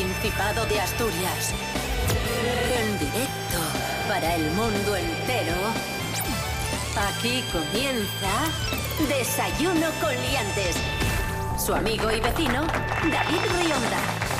Principado de Asturias. En directo para el mundo entero. Aquí comienza Desayuno con Liantes. Su amigo y vecino, David Rionda.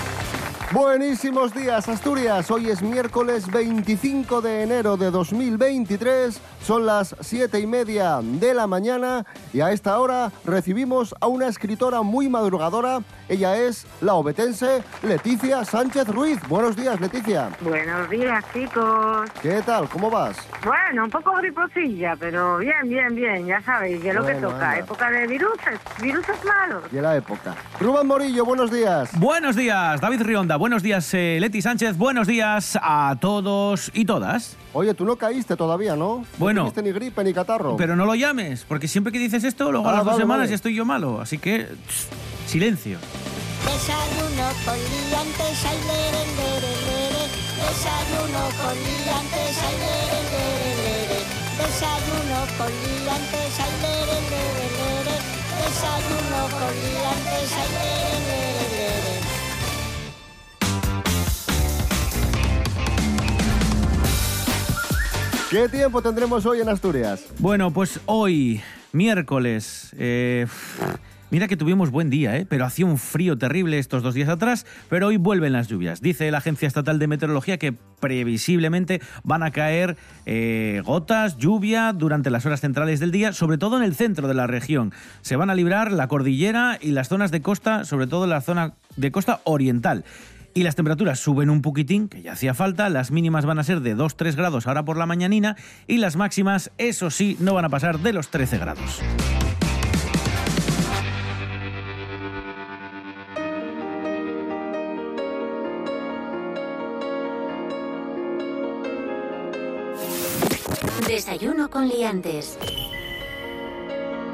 Buenísimos días, Asturias. Hoy es miércoles 25 de enero de 2023. Son las siete y media de la mañana y a esta hora recibimos a una escritora muy madrugadora. Ella es la obetense Leticia Sánchez Ruiz. Buenos días, Leticia. Buenos días, chicos. ¿Qué tal? ¿Cómo vas? Bueno, un poco griposilla, pero bien, bien, bien. Ya sabéis, que es lo que toca. anda. Época de viruses, viruses malos. Y la época. Rubén Morillo, buenos días. Buenos días, David Rionda. Buenos días, eh, Leti Sánchez. Buenos días a todos y todas. Oye, tú no caíste todavía, ¿no? No Bueno. tuviste ni gripe ni catarro. Pero no lo llames, porque siempre que dices esto, luego Ah, a las dos vale, semanas vale. ya estoy yo malo. Así que, tss, silencio. Desayuno con liantes, ay, lere, lere, lere. Desayuno con liantes, ay, lere, lere, lere. Desayuno con liantes, ay, lere, lere, lere. Desayuno con liantes, ay, lere, lere, lere. ¿Qué tiempo tendremos hoy en Asturias? Bueno, pues hoy, miércoles. eh, mira que tuvimos buen día, ¿eh? pero hacía un frío terrible estos dos días atrás, pero hoy vuelven las lluvias. Dice la Agencia Estatal de Meteorología que previsiblemente van a caer eh, gotas, lluvia durante las horas centrales del día, sobre todo en el centro de la región. Se van a librar la cordillera y las zonas de costa, sobre todo la zona de costa oriental. Y las temperaturas suben un poquitín, que ya hacía falta, las mínimas van a ser de 2-3 grados ahora por la mañanina y las máximas, eso sí, no van a pasar de los 13 grados. Con Liantes.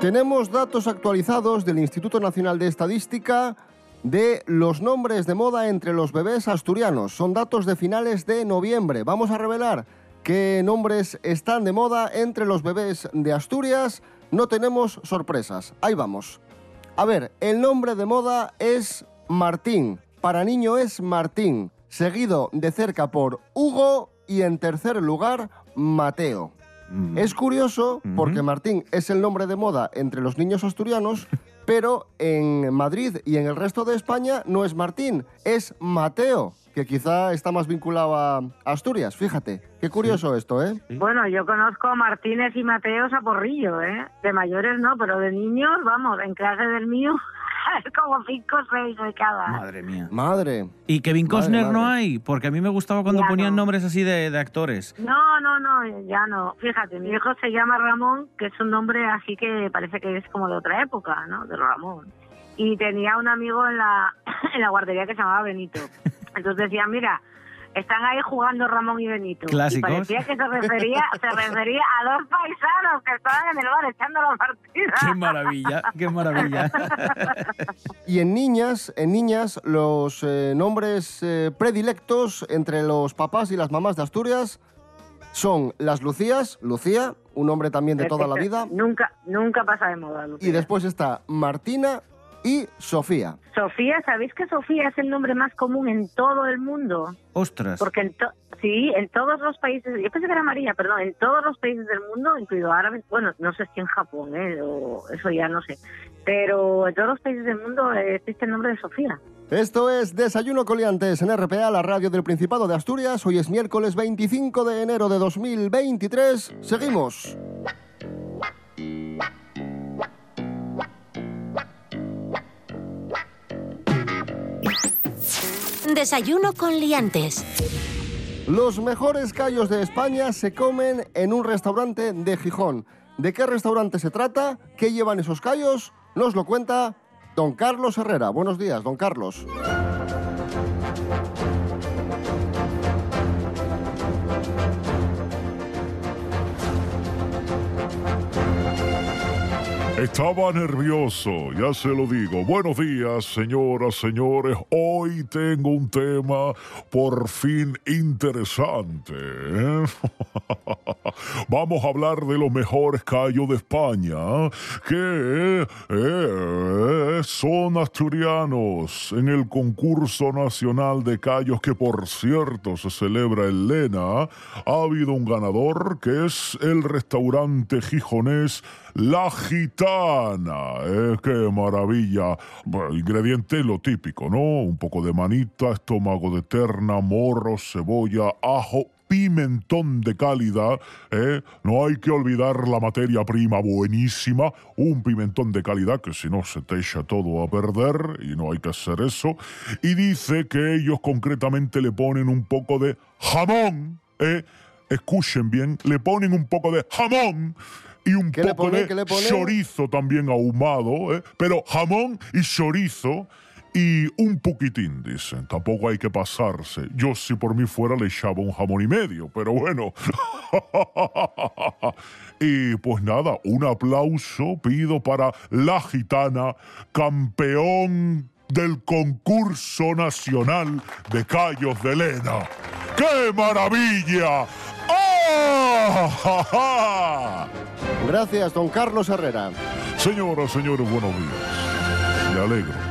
Tenemos datos actualizados del Instituto Nacional de Estadística de los nombres de moda entre los bebés asturianos. Son datos de finales de noviembre. Vamos a revelar qué nombres están de moda entre los bebés de Asturias. No tenemos sorpresas. Ahí vamos. A ver, el nombre de moda es Martín. Para niño es Martín, seguido de cerca por Hugo y en tercer lugar Mateo. Es curioso porque Martín es el nombre de moda entre los niños asturianos, pero en Madrid y en el resto de España no es Martín, es Mateo, que quizá está más vinculado a Asturias. Fíjate, qué curioso esto, ¿eh? Bueno, yo conozco a Martínez y Mateos a porrillo, ¿eh? De mayores no, pero de niños, vamos, en clase del mío, como cinco o seis de cada. Madre mía. Madre. ¿Y Kevin Madre, Costner no madre. hay? Porque a mí me gustaba cuando Ya ponían no. nombres así de, de actores. No, no, no, ya no. Fíjate, mi hijo se llama Ramón, que es un nombre así que parece que es como de otra época, ¿no? De Ramón. Y tenía un amigo en la, en la guardería que se llamaba Benito. Entonces decía, mira, están ahí jugando Ramón y Benito. Clásicos. Y parecía que se refería, se refería a dos paisanos que estaban en el bar echando la partida. ¡Qué maravilla! ¡Qué maravilla! Y en niñas, en niñas, los eh, nombres eh, predilectos entre los papás y las mamás de Asturias son las Lucías, Lucía, un nombre también de toda la vida, Nunca, nunca pasa de moda, Lucía. y después está Martina y Sofía. Sofía, ¿sabéis que Sofía es el nombre más común en todo el mundo? ¡Ostras! Porque en to- sí, en todos los países, yo pensé que era María, perdón, en todos los países del mundo, incluido árabes, bueno, no sé si en Japón, ¿eh? o eso ya no sé, pero en todos los países del mundo existe el nombre de Sofía. Esto es Desayuno Coliantes en RPA, la radio del Principado de Asturias. Hoy es miércoles 25 de enero de 2023. Seguimos. Desayuno con Liantes. Los mejores callos de España se comen en un restaurante de Gijón. ¿De qué restaurante se trata? ¿Qué llevan esos callos? Nos lo cuenta don Carlos Herrera. Buenos días, don Carlos. Estaba nervioso, ya se lo digo. Buenos días, señoras, señores. Hoy tengo un tema por fin interesante. ¿eh? Vamos a hablar de los mejores callos de España, que es son asturianos en el concurso nacional de callos que por cierto se celebra en Lena, ha habido un ganador que es el restaurante gijonés La Gitana. Eh, ¡Qué maravilla! Bueno, ingrediente lo típico, ¿no? Un poco de manita, estómago de terna, morro, cebolla, ajo, pimentón de calidad, ¿eh? No hay que olvidar la materia prima buenísima, un pimentón de calidad que si no se te echa todo a perder y no hay que hacer eso. Y dice que ellos concretamente le ponen un poco de jamón, ¿eh? Escuchen bien, le ponen un poco de jamón y un ¿Qué le poco pone? de chorizo también ahumado, ¿eh? pero jamón y chorizo y un poquitín, dicen. Tampoco hay que pasarse. Yo si por mí fuera le echaba un jamón y medio, pero bueno. y pues nada, un aplauso pido para la gitana, campeón del concurso nacional de Callos de Lena. ¡Qué maravilla! ¡Ah! ja, ja! Gracias, don Carlos Herrera. Señoras, señores, buenos días. Me alegro.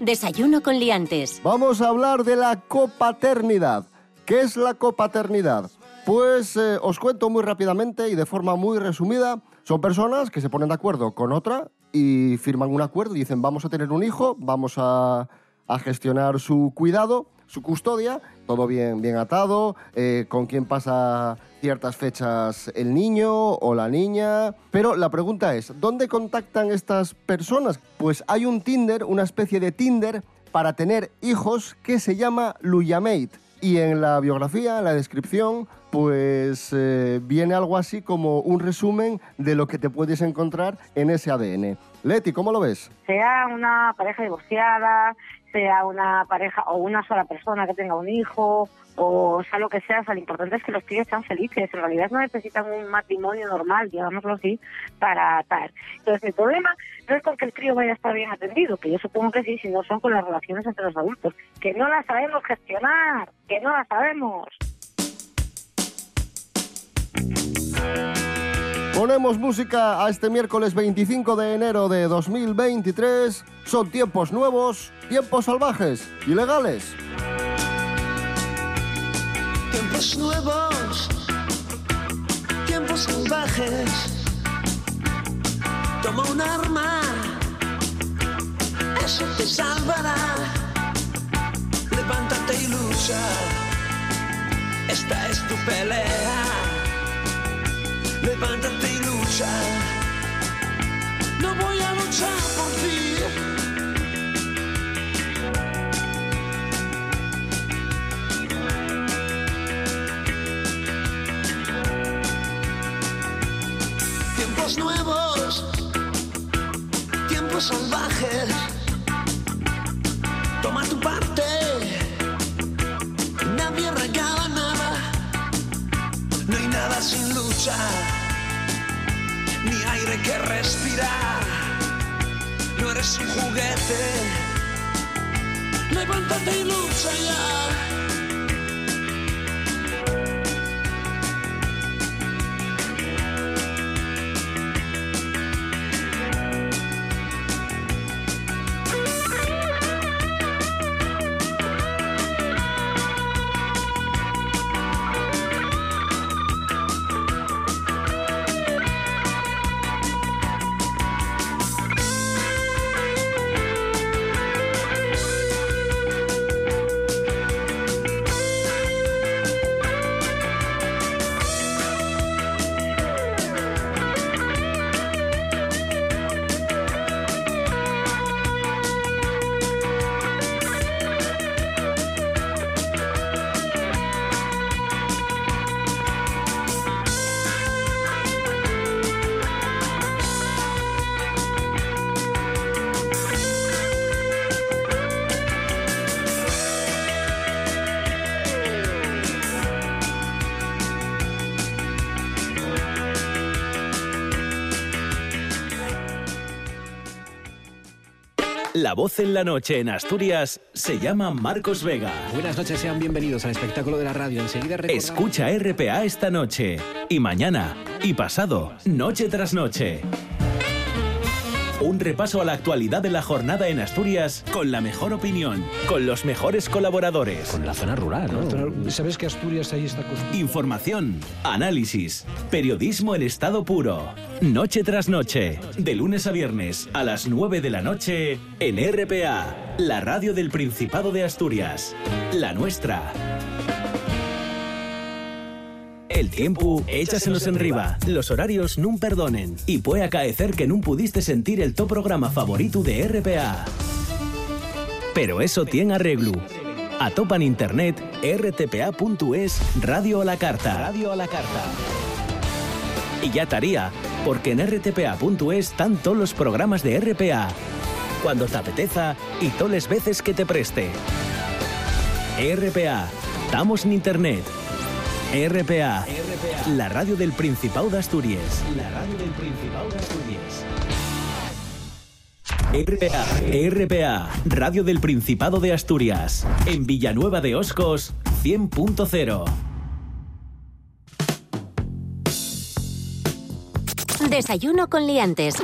Desayuno con liantes. Vamos a hablar de la copaternidad. ¿Qué es la copaternidad? Pues eh, os cuento muy rápidamente y de forma muy resumida. Son personas que se ponen de acuerdo con otra y firman un acuerdo y dicen vamos a tener un hijo, vamos a, a gestionar su cuidado, su custodia, todo bien, bien atado, eh, con quién pasa ciertas fechas el niño o la niña. Pero la pregunta es, ¿dónde contactan estas personas? Pues hay un Tinder, una especie de Tinder para tener hijos que se llama Luyamate. Y en la biografía, en la descripción, pues eh, viene algo así como un resumen de lo que te puedes encontrar en ese ADN. Leti, ¿cómo lo ves? sea una pareja divorciada, sea una pareja o una sola persona que tenga un hijo, o sea lo que sea, o sea, lo importante es que los críos sean felices. En realidad no necesitan un matrimonio normal, digámoslo así, para tal. Entonces, el problema no es con que el crío vaya a estar bien atendido, que yo supongo que sí, sino son con las relaciones entre los adultos, que no las sabemos gestionar, que no las sabemos. Ponemos música a este miércoles 25 de enero de 2023. Son tiempos nuevos, tiempos salvajes, ilegales. Tiempos nuevos, tiempos salvajes. Toma un arma, eso te salvará. Levántate y lucha, esta es tu pelea. Levántate y lucha, no voy a luchar por ti. Tiempos nuevos, tiempos salvajes. Sin lucha, ni aire que respirar. No eres un juguete, levántate y lucha ya. La voz en la noche en Asturias se llama Marcos Vega. Buenas noches, sean bienvenidos al espectáculo de la radio. Enseguida Escucha RPA esta noche y mañana y pasado, noche tras noche. Un repaso a la actualidad de la jornada en Asturias con la mejor opinión, con los mejores colaboradores. Con la zona rural, ¿no? ¿Sabes que Asturias ahí está? Información, análisis, periodismo en estado puro. Noche tras noche, de lunes a viernes a las 9 de la noche en RPA, la radio del Principado de Asturias. La nuestra. El tiempo échasenos en riba, los horarios nun perdonen y puede acaecer que nun pudiste sentir el top programa favorito de RPA. Pero eso tiene arreglo. Atopan internet rtpa.es Radio a la Carta. Radio a la Carta. Y ya estaría, porque en rtpa.es están todos los programas de RPA. Cuando te apeteza y todas las veces que te preste. RPA. Estamos en internet. RPA. La radio del Principado de Asturias. La radio del Principado de Asturias. RPA, RPA, Radio del Principado de Asturias, en Villanueva de Oscos, 100.0. Desayuno con liantes.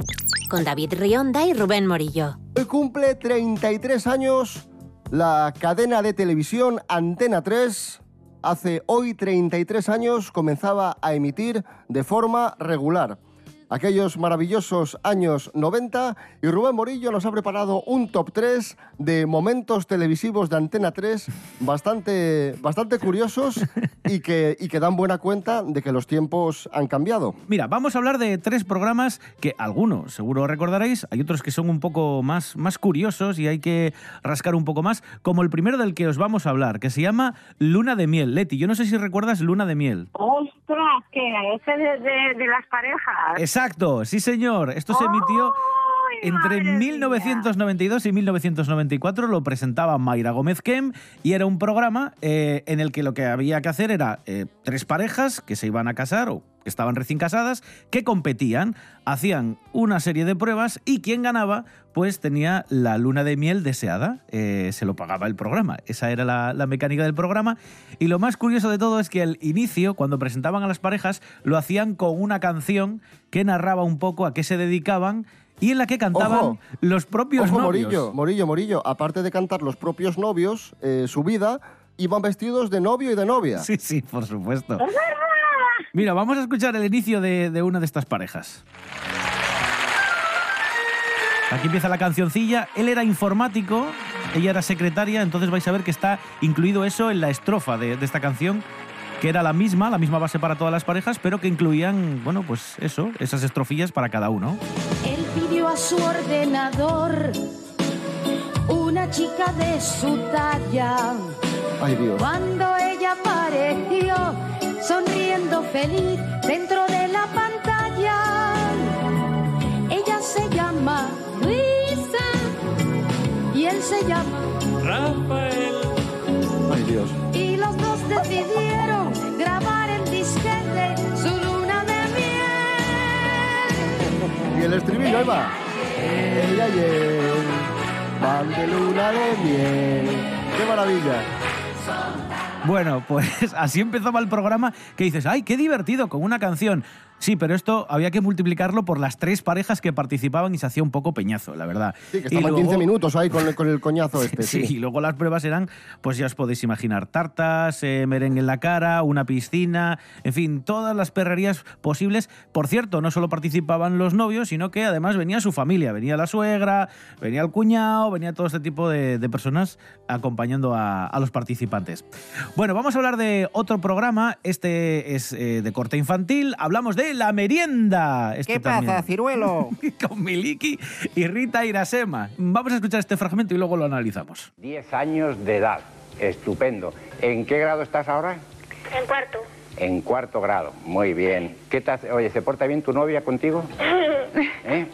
Con David Rionda y Rubén Morillo. Hoy cumple 33 años la cadena de televisión Antena 3. Hace hoy 33 años comenzaba a emitir de forma regular. Aquellos maravillosos años 90 y Rubén Morillo nos ha preparado un top 3 de momentos televisivos de Antena 3 bastante, bastante curiosos y que, y que dan buena cuenta de que los tiempos han cambiado. Mira, vamos a hablar de tres programas que algunos seguro recordaréis, hay otros que son un poco más, más curiosos y hay que rascar un poco más, como el primero del que os vamos a hablar, que se llama Luna de Miel. Leti, yo no sé si recuerdas Luna de Miel. ¡Ostras! que ese de, de- de las parejas. Exacto, sí señor. Esto se emitió ¡Ay, entre madre mía! 1992 y 1994. Lo presentaba Mayra Gómez Kem y era un programa eh, en el que lo que había que hacer era eh, tres parejas que se iban a casar o que estaban recién casadas, que competían, hacían una serie de pruebas y quien ganaba, pues tenía la luna de miel deseada. Eh, se lo pagaba el programa. Esa era la, la mecánica del programa. Y lo más curioso de todo es que al inicio, cuando presentaban a las parejas, lo hacían con una canción que narraba un poco a qué se dedicaban y en la que cantaban Ojo. los propios Ojo, novios. Morillo, Morillo, Morillo. Aparte de cantar los propios novios, eh, su vida, iban vestidos de novio y de novia. Sí, sí, por supuesto. Mira, vamos a escuchar el inicio de, de una de estas parejas. Aquí empieza la cancioncilla. Él era informático, ella era secretaria, entonces vais a ver que está incluido eso en la estrofa de, de esta canción, que era la misma, la misma base para todas las parejas, pero que incluían, bueno, pues eso, esas estrofillas para cada uno. Él pidió a su ordenador una chica de su talla. Ay, Dios. Cuando ella apareció, feliz dentro de la pantalla, ella se llama Luisa y él se llama. Ay, Dios. Y los dos decidieron grabar el disquete su luna de miel. Y el estribillo, ahí va. Ella y él van de luna de miel. ¡Qué maravilla! Bueno, pues así empezaba el programa que dices, ¡ay, qué divertido! Con una canción. Sí, pero esto había que multiplicarlo por las tres parejas que participaban y se hacía un poco peñazo, la verdad. Sí, que estaban luego- 15 minutos ahí con el, con el coñazo este. Sí, y luego las pruebas eran, pues ya os podéis imaginar, tartas, eh, merengue en la cara, una piscina, en fin, todas las perrerías posibles. Por cierto, no solo participaban los novios, sino que además venía su familia, venía la suegra, venía el cuñado, venía todo este tipo de, de personas acompañando a, a los participantes. Bueno, vamos a hablar de otro programa, este es eh, de corte infantil, hablamos de La Merienda. Este ¿Qué pasa, también. ciruelo? Con Miliki y Rita Irasema. Vamos a escuchar este fragmento y luego lo analizamos. 10 años de edad. Estupendo. ¿En qué grado estás ahora? En cuarto. En cuarto grado. Muy bien. ¿Qué te hace- Oye, ¿se porta bien tu novia contigo? ¿Eh?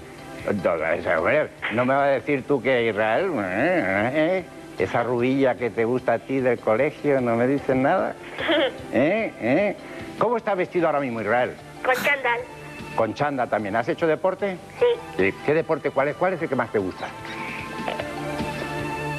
No me va a decir tú que Israel, ¿eh? ¿Eh? esa rubilla que te gusta a ti del colegio, no me dicen nada. ¿Eh? ¿Eh? ¿Cómo está vestido ahora mismo Israel? Con chándal. Con chanda también. ¿Has hecho deporte? Sí. ¿Qué deporte? ¿Cuál es, ¿Cuál es el que más te gusta?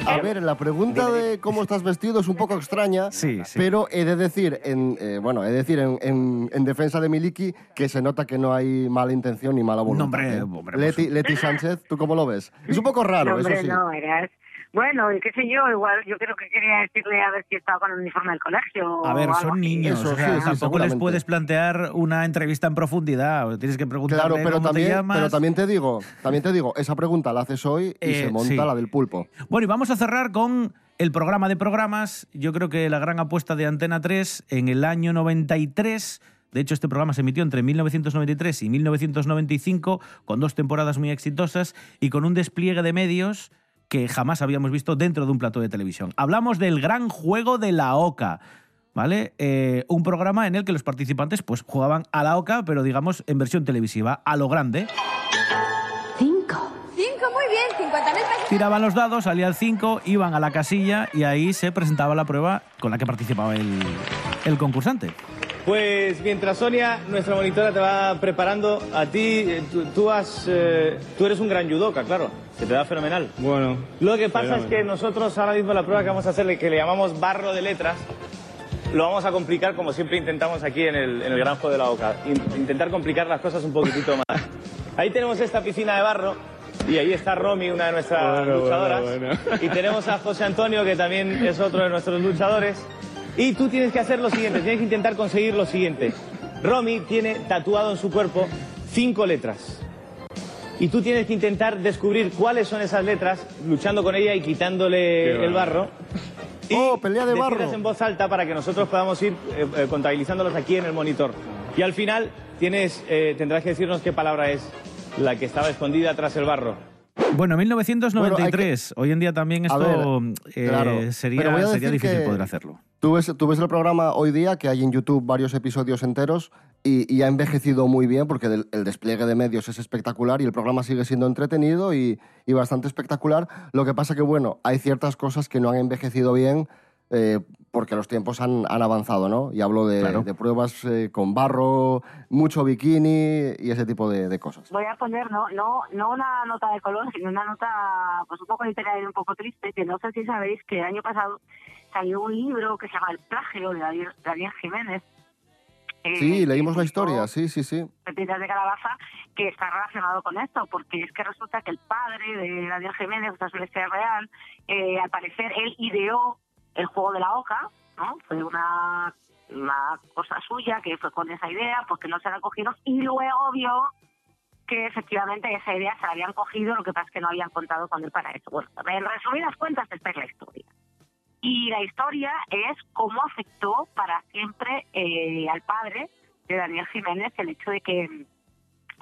A ver, la pregunta de cómo estás vestido es un poco extraña, Sí, sí. pero he de decir, en, eh, bueno, he de decir en, en- en defensa de Miliki que se nota que no hay mala intención ni mala voluntad. hombre, ¿eh? hombre, Leti, Leti Sánchez, ¿tú cómo lo ves? Es un poco raro, No, hombre, eso sí. no, eras... Bueno, y qué sé yo, igual yo creo que quería decirle a ver si estaba con el uniforme del colegio. A ver, o son niños, Eso o sea, sí, sí, tampoco les puedes plantear una entrevista en profundidad. Tienes que preguntarle Claro, pero cómo te también, llamas. pero también te digo, también te digo, esa pregunta la haces hoy y Eh, se monta sí. la del pulpo. Bueno, y vamos a cerrar con el programa de programas. Yo creo que la gran apuesta de Antena 3 en el año 93. De hecho, este programa se emitió entre 1993 y 1995, con dos temporadas muy exitosas y con un despliegue de medios que jamás habíamos visto dentro de un plato de televisión. Hablamos del gran juego de la OCA. ¿Vale? Eh, un programa en el que los participantes pues, jugaban a la OCA, pero digamos en versión televisiva, a lo grande. Cinco. Cinco, muy bien, 50.000 pesos. Tiraban los dados, salía el 5, iban a la casilla y ahí se presentaba la prueba con la que participaba el, el concursante. Pues mientras Sonia, nuestra monitora, te va preparando, a ti, eh, tú, tú has, eh, tú eres un gran judoka, claro, se te da fenomenal. Bueno. Lo que pasa es que nosotros ahora mismo la prueba que vamos a hacerle, que le llamamos barro de letras, lo vamos a complicar como siempre intentamos aquí en el, en el Gran Juego de la Oca. In- intentar complicar las cosas un poquitito más. Ahí tenemos esta piscina de barro y ahí está Romy, una de nuestras Bueno, luchadoras. bueno, bueno. Y tenemos a José Antonio, que también es otro de nuestros luchadores. Y tú tienes que hacer lo siguiente, tienes que intentar conseguir lo siguiente. Romy tiene tatuado en su cuerpo cinco letras. Y tú tienes que intentar descubrir cuáles son esas letras, luchando con ella y quitándole el barro. Y ¡Oh, pelea de barro! en voz alta para que nosotros podamos ir eh, eh, contabilizándolos aquí en el monitor. Y al final tienes, eh, tendrás que decirnos qué palabra es la que estaba escondida tras el barro. Bueno, 1993. Hoy en día también esto ver, eh, claro, sería, difícil que- poder hacerlo. Tú ves, tú ves el programa hoy día, que hay en YouTube varios episodios enteros, y, y ha envejecido muy bien porque del- el despliegue de medios es espectacular y el programa sigue siendo entretenido y, y bastante espectacular. Lo que pasa que, bueno, hay ciertas cosas que no han envejecido bien eh, porque los tiempos han, han avanzado, ¿no? Y hablo de, Claro. de pruebas eh, con barro, mucho bikini y ese tipo de, de cosas. Voy a poner no, no, no una nota de color, sino una nota pues un poco literaria y un poco triste, que no sé si sabéis que el año pasado salió un libro que se llama El plagio de Daniel, Daniel Jiménez. eh, Sí, leímos la historia, sí, sí, sí. Pepitas de calabaza que está relacionado con esto, porque es que resulta que el padre de Daniel Jiménez, una historia real, eh, al parecer él ideó el juego de la oca, ¿no? Fue una, una cosa suya que fue con esa idea, porque no se la cogieron, y luego vio que efectivamente esa idea se la habían cogido, lo que pasa es que no habían contado con él para eso. Bueno, en resumidas cuentas, esta es la historia. Y la historia es cómo afectó para siempre eh, al padre de Daniel Jiménez el hecho de que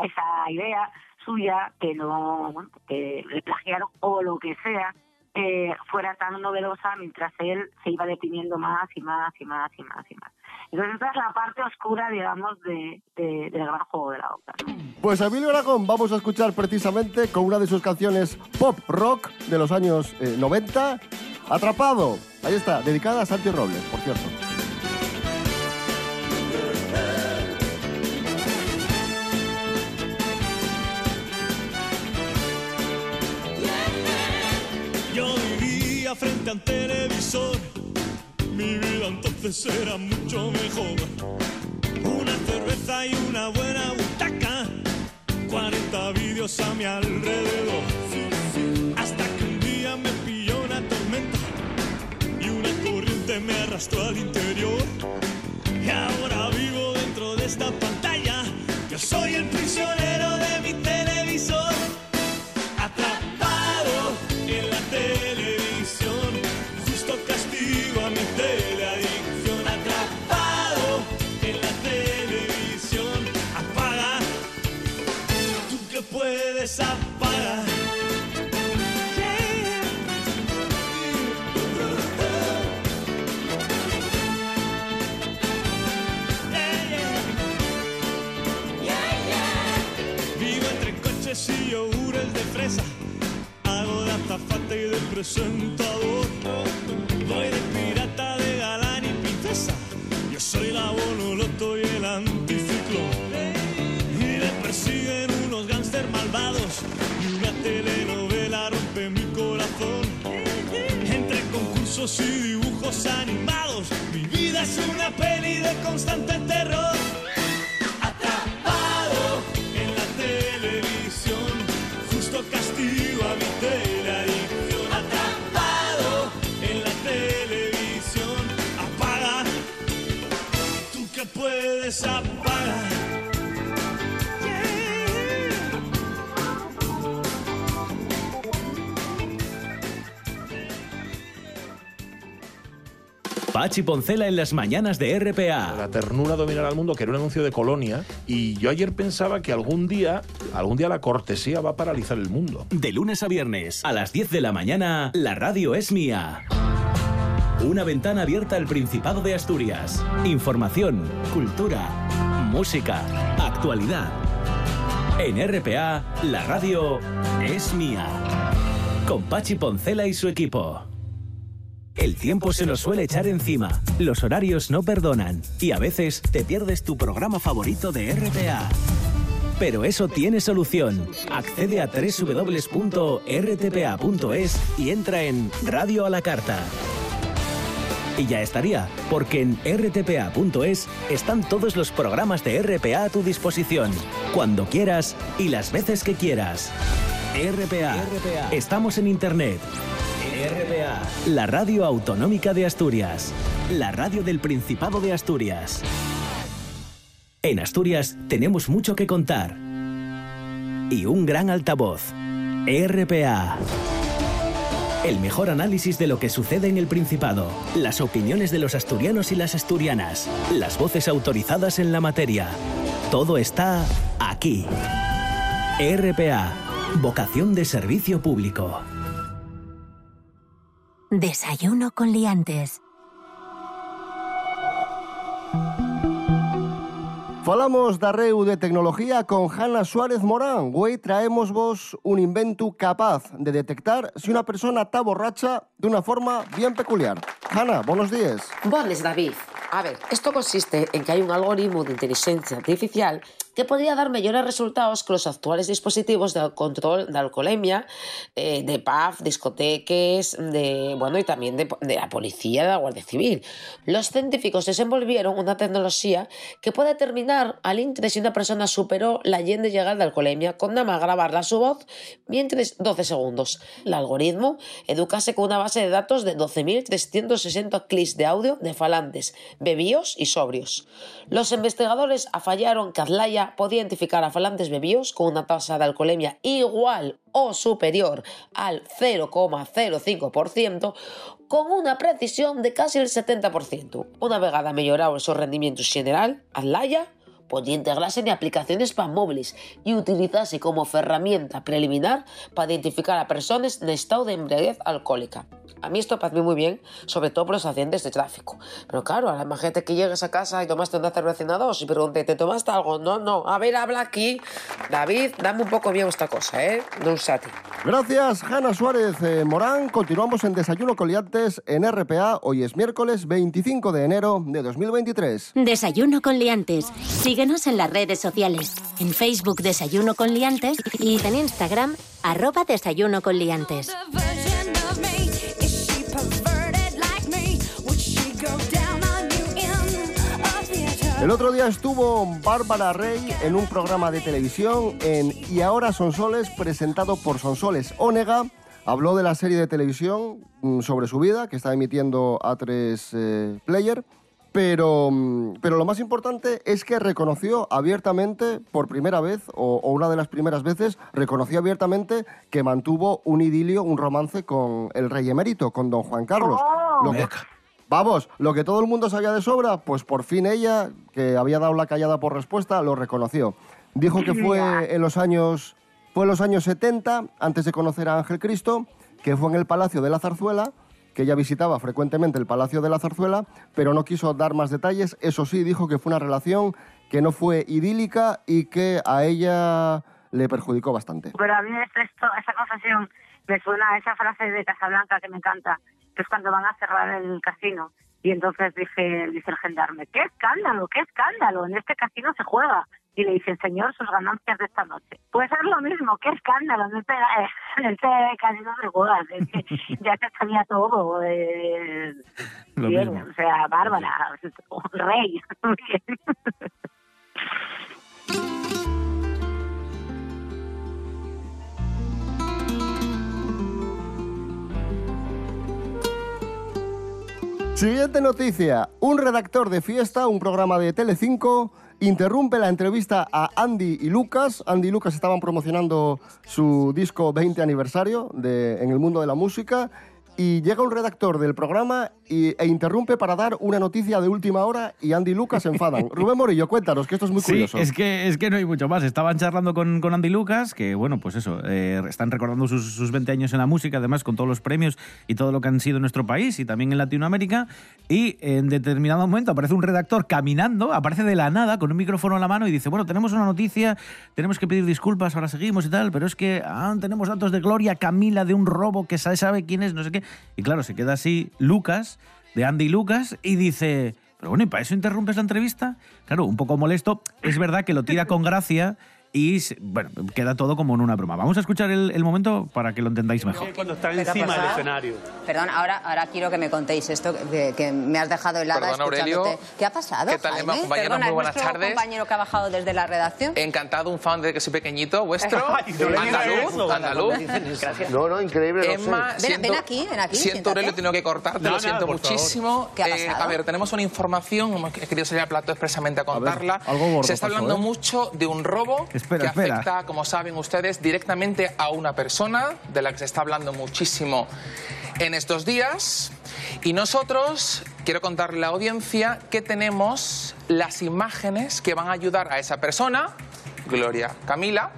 esa idea suya, que no le plagiaron o lo que sea, eh, fuera tan novedosa mientras él se iba deprimiendo más y más y más y más y más. Entonces esta es la parte oscura, digamos, de, de- del gran juego de la obra. Pues a Emilio Aragón vamos a escuchar precisamente con una de sus canciones pop rock de los años eh, 90, Atrapado. Ahí está, dedicada a Santi Robles, por cierto. Frente al televisor, mi vida entonces era mucho mejor. Una cerveza y una buena butaca, 40 vídeos a mi alrededor. Hasta que un día me pilló una tormenta y una corriente me arrastró al interior. Y ahora vivo dentro de esta pantalla, yo soy el prisionero de mi televisor y dibujos animados. Mi vida es una peli de constante terror. Pachi Poncela en las mañanas de RPA. La ternura dominará al mundo, que era un anuncio de Colonia, y yo ayer pensaba que algún día, algún día la cortesía va a paralizar el mundo. De lunes a viernes, a las 10 de la mañana, la radio es mía. Una ventana abierta al Principado de Asturias. Información, cultura, música, actualidad. En RPA, la radio es mía. Con Pachi Poncela y su equipo. El tiempo se nos suele echar encima, los horarios no perdonan y a veces te pierdes tu programa favorito de RPA. Pero eso tiene solución. Accede a www.rtpa.es y entra en Radio a la Carta. Y ya estaría, porque en rtpa.es están todos los programas de RPA a tu disposición, cuando quieras y las veces que quieras. RPA. Estamos en Internet. RPA. La radio autonómica de Asturias. La radio del Principado de Asturias. En Asturias tenemos mucho que contar. Y un gran altavoz. RPA. El mejor análisis de lo que sucede en el Principado. Las opiniones de los asturianos y las asturianas. Las voces autorizadas en la materia. Todo está aquí. RPA. Vocación de servicio público. Desayuno con liantes. Falamos da reu de tecnología con Hanna Suárez Morán. Hoy traemos vos un invento capaz de detectar si una persona está borracha de una forma bien peculiar. Hanna, buenos días. Buenos, David. A ver, esto consiste en que hay un algoritmo de inteligencia artificial que podría dar mejores resultados que los actuales dispositivos de control de alcoholemia, eh, de PAF, discoteques, de, bueno, y también de, de la policía, de la Guardia Civil. Los científicos desenvolvieron una tecnología que puede determinar al intre si una persona superó la yen de llegar de alcoholemia con nada más grabarla su voz mientras 12 segundos. El algoritmo educase con una base de datos de 12.360 clics de audio de falantes, bebíos y sobrios. Los investigadores afallaron que Azlaya podía identificar a falantes bebíos con una tasa de alcoholemia igual o superior al 0,05% con una precisión de casi el 70%. Una vegada mellorado su rendimiento general, Azlaya podía integrarse en aplicaciones para móviles y utilizarse como herramienta preliminar para identificar a personas en estado de embriaguez alcohólica. A mí esto parece muy bien, sobre todo por los accidentes de tráfico. Pero claro, a la gente que llegues a casa y tomaste una cerveza dos y pregunte, ¿te tomaste algo? No, no. A ver, habla aquí. David, dame un poco bien esta cosa, ¿eh? No usate. Gracias, Hanna Suárez eh, Morán. Continuamos en Desayuno Coliantes en RPA. Hoy es miércoles 25 de enero de 2023. Desayuno con liantes. Síguenos en las redes sociales. En Facebook Desayuno con liantes y en Instagram arroba Desayuno con liantes. El otro día estuvo Bárbara Rey en un programa de televisión en Y ahora Sonsoles, presentado por Sonsoles Onega. Habló de la serie de televisión mm, sobre su vida que está emitiendo A3 eh, Player. Pero, mm, pero lo más importante es que reconoció abiertamente, por primera vez, o, o una de las primeras veces, reconoció abiertamente que mantuvo un idilio, un romance con el rey emérito, con don Juan Carlos. Lo que- Vamos, lo que todo el mundo sabía de sobra, pues por fin ella, que había dado la callada por respuesta, lo reconoció. Dijo que fue en los años, fue en los años 70, antes de conocer a Ángel Cristo, que fue en el Palacio de la Zarzuela, que ella visitaba frecuentemente el Palacio de la Zarzuela, pero no quiso dar más detalles. Eso sí, dijo que fue una relación que no fue idílica y que a ella le perjudicó bastante. Pero a mí esto, esa confesión me suena a esa frase de Casablanca que me encanta, que es cuando van a cerrar el casino. Y entonces dice, dice el gendarme, ¡qué escándalo, qué escándalo! En este casino se juega. y le dicen, señor, sus ganancias de esta noche. Pues es lo mismo, qué escándalo, no te, eh, te casi no te jodas, es que ya se sabía todo. eh, bien, mismo. o sea, Bárbara, un rey. Siguiente noticia. Un redactor de fiesta, un programa de Telecinco, interrumpe la entrevista a Andy y Lucas. Andy y Lucas estaban promocionando su disco 20 aniversario en el mundo de la música. Y llega un redactor del programa y- e interrumpe para dar una noticia de última hora y Andy y Lucas se enfadan. Rubén Morillo, cuéntanos, que esto es muy Sí, curioso. es que, es que no hay mucho más. Estaban charlando con, con Andy Lucas, que bueno, pues eso, eh, están recordando sus, sus 20 años en la música, además con todos los premios y todo lo que han sido en nuestro país y también en Latinoamérica. Y en determinado momento aparece un redactor caminando, aparece de la nada con un micrófono en la mano y dice, bueno, tenemos una noticia, tenemos que pedir disculpas, ahora seguimos y tal, pero es que ah, tenemos datos de Gloria Camila de un robo que sabe, sabe quién es, no sé qué. Y claro, se queda así Lucas, de Andy Lucas, y dice... Pero bueno, ¿y para eso interrumpes la entrevista? Claro, un poco molesto. Es verdad que lo tira con gracia y, bueno, queda todo como en una broma. Vamos a escuchar el, el momento para que lo entendáis mejor. Cuando está ¿Qué te ha encima del escenario. Perdón, ahora, ahora quiero que me contéis esto, que, que me has dejado helada Perdón, Aurelio. escuchándote. ¿Qué ha pasado, ¿Qué tal, Jaime? Emma, compañeros? Perdona, Muy ¿es buenas tardes. compañero que ha bajado desde la redacción? Encantado, un fan desde que soy pequeñito, vuestro. Andaluz, andaluz. No, no, increíble. no Emma, sé. Ven, ven aquí, ven aquí, Siento. Aurelio, tengo que cortarte, No, lo siento favor. muchísimo. ¿Qué ha Eh, a ver, tenemos una información, hemos he querido salir al plato expresamente a contarla. algo gordo Se está pasó, hablando ¿eh? mucho de un robo Espera, que espera. afecta, como saben ustedes, directamente a una persona de la que se está hablando muchísimo en estos días. Y nosotros, quiero contarle a la audiencia que tenemos las imágenes que van a ayudar a esa persona, Gloria Camila,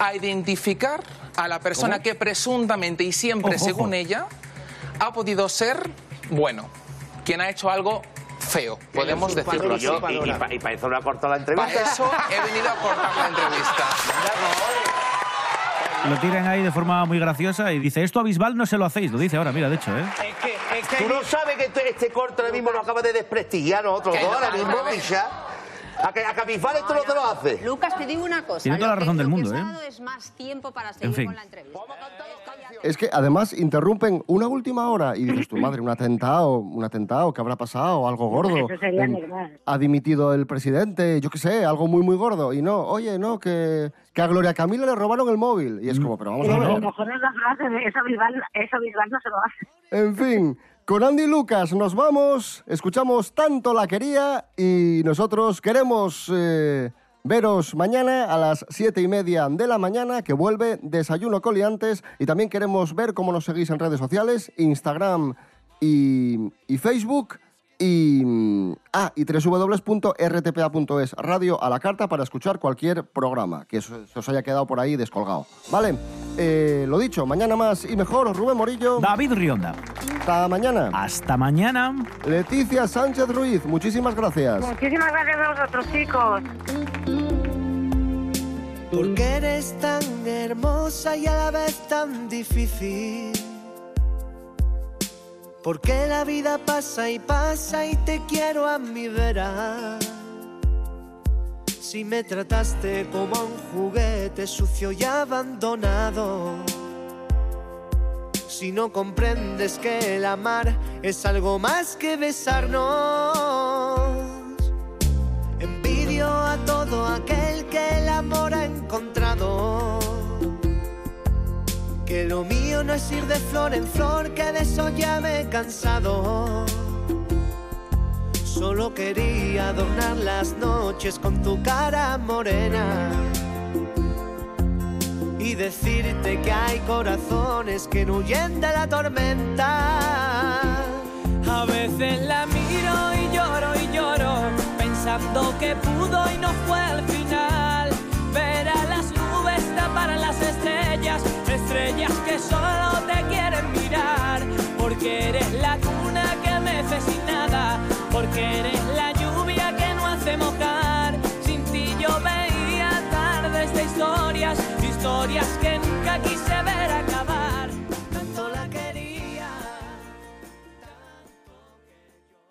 a identificar a la persona ¿Cómo? que presuntamente y siempre, Ojo, según ojo. ella, ha podido ser, bueno, quien ha hecho algo feo, podemos decirlo así. Y, para eso no ha cortado la entrevista. Para eso he venido a cortar la entrevista. Lo tiran ahí de forma muy graciosa y dice, esto a Bisbal no se lo hacéis. Lo dice ahora, mira, de hecho, ¿eh? Tú no sabes que este, este corte ahora mismo lo acaba de desprestigiar nosotros Que dos, ahora mismo. Misha. A, que- a Cabifal esto no te lo hace. Lucas, te digo una cosa. Tiene toda la razón del mundo, ¿eh? es más tiempo para seguir En fin. con la entrevista. Es que además interrumpen una última hora y dices tu madre, un atentado, un atentado, ¿qué habrá pasado? Algo gordo. Eso sería Em, normal. Ha dimitido el presidente, yo qué sé, algo muy, muy gordo. Y no, oye, no, que, que a Gloria Camila le robaron el móvil. Y es como, pero vamos a Pero a lo ver. mejor es la frase de eso Bisbal, eso Bisbal no se lo hace. En fin, con Andy Lucas nos vamos, escuchamos tanto la quería y nosotros queremos eh, veros mañana a las siete y media de la mañana que vuelve Desayuno Coliantes y también queremos ver cómo nos seguís en redes sociales, Instagram y, y Facebook. Y, mm, ah, y www.rtpa.es, radio a la carta para escuchar cualquier programa que se se os haya quedado por ahí descolgado. Vale, eh, lo dicho, mañana más y mejor, Rubén Morillo. David Rionda. Hasta mañana. Hasta mañana. Leticia Sánchez Ruiz, muchísimas gracias. Muchísimas gracias a vosotros, chicos. Porque eres tan hermosa y a la vez tan difícil. Porque la vida pasa y pasa y te quiero a mi vera. Si me trataste como un juguete sucio y abandonado. Si no comprendes que el amar es algo más que besarnos. Envidio a todo aquel Que lo mío no es ir de flor en flor, que de eso ya me he cansado. Solo quería adornar las noches con tu cara morena. Y decirte que hay corazones que no huyen de la tormenta. A veces la miro y lloro y lloro, pensando que pudo y no fue al final. Las estrellas, estrellas que solo te quieren mirar. Porque eres la cuna que mece sin nada, porque eres la lluvia que no hace mojar. Sin ti yo veía tardes de historias, historias que nunca quise ver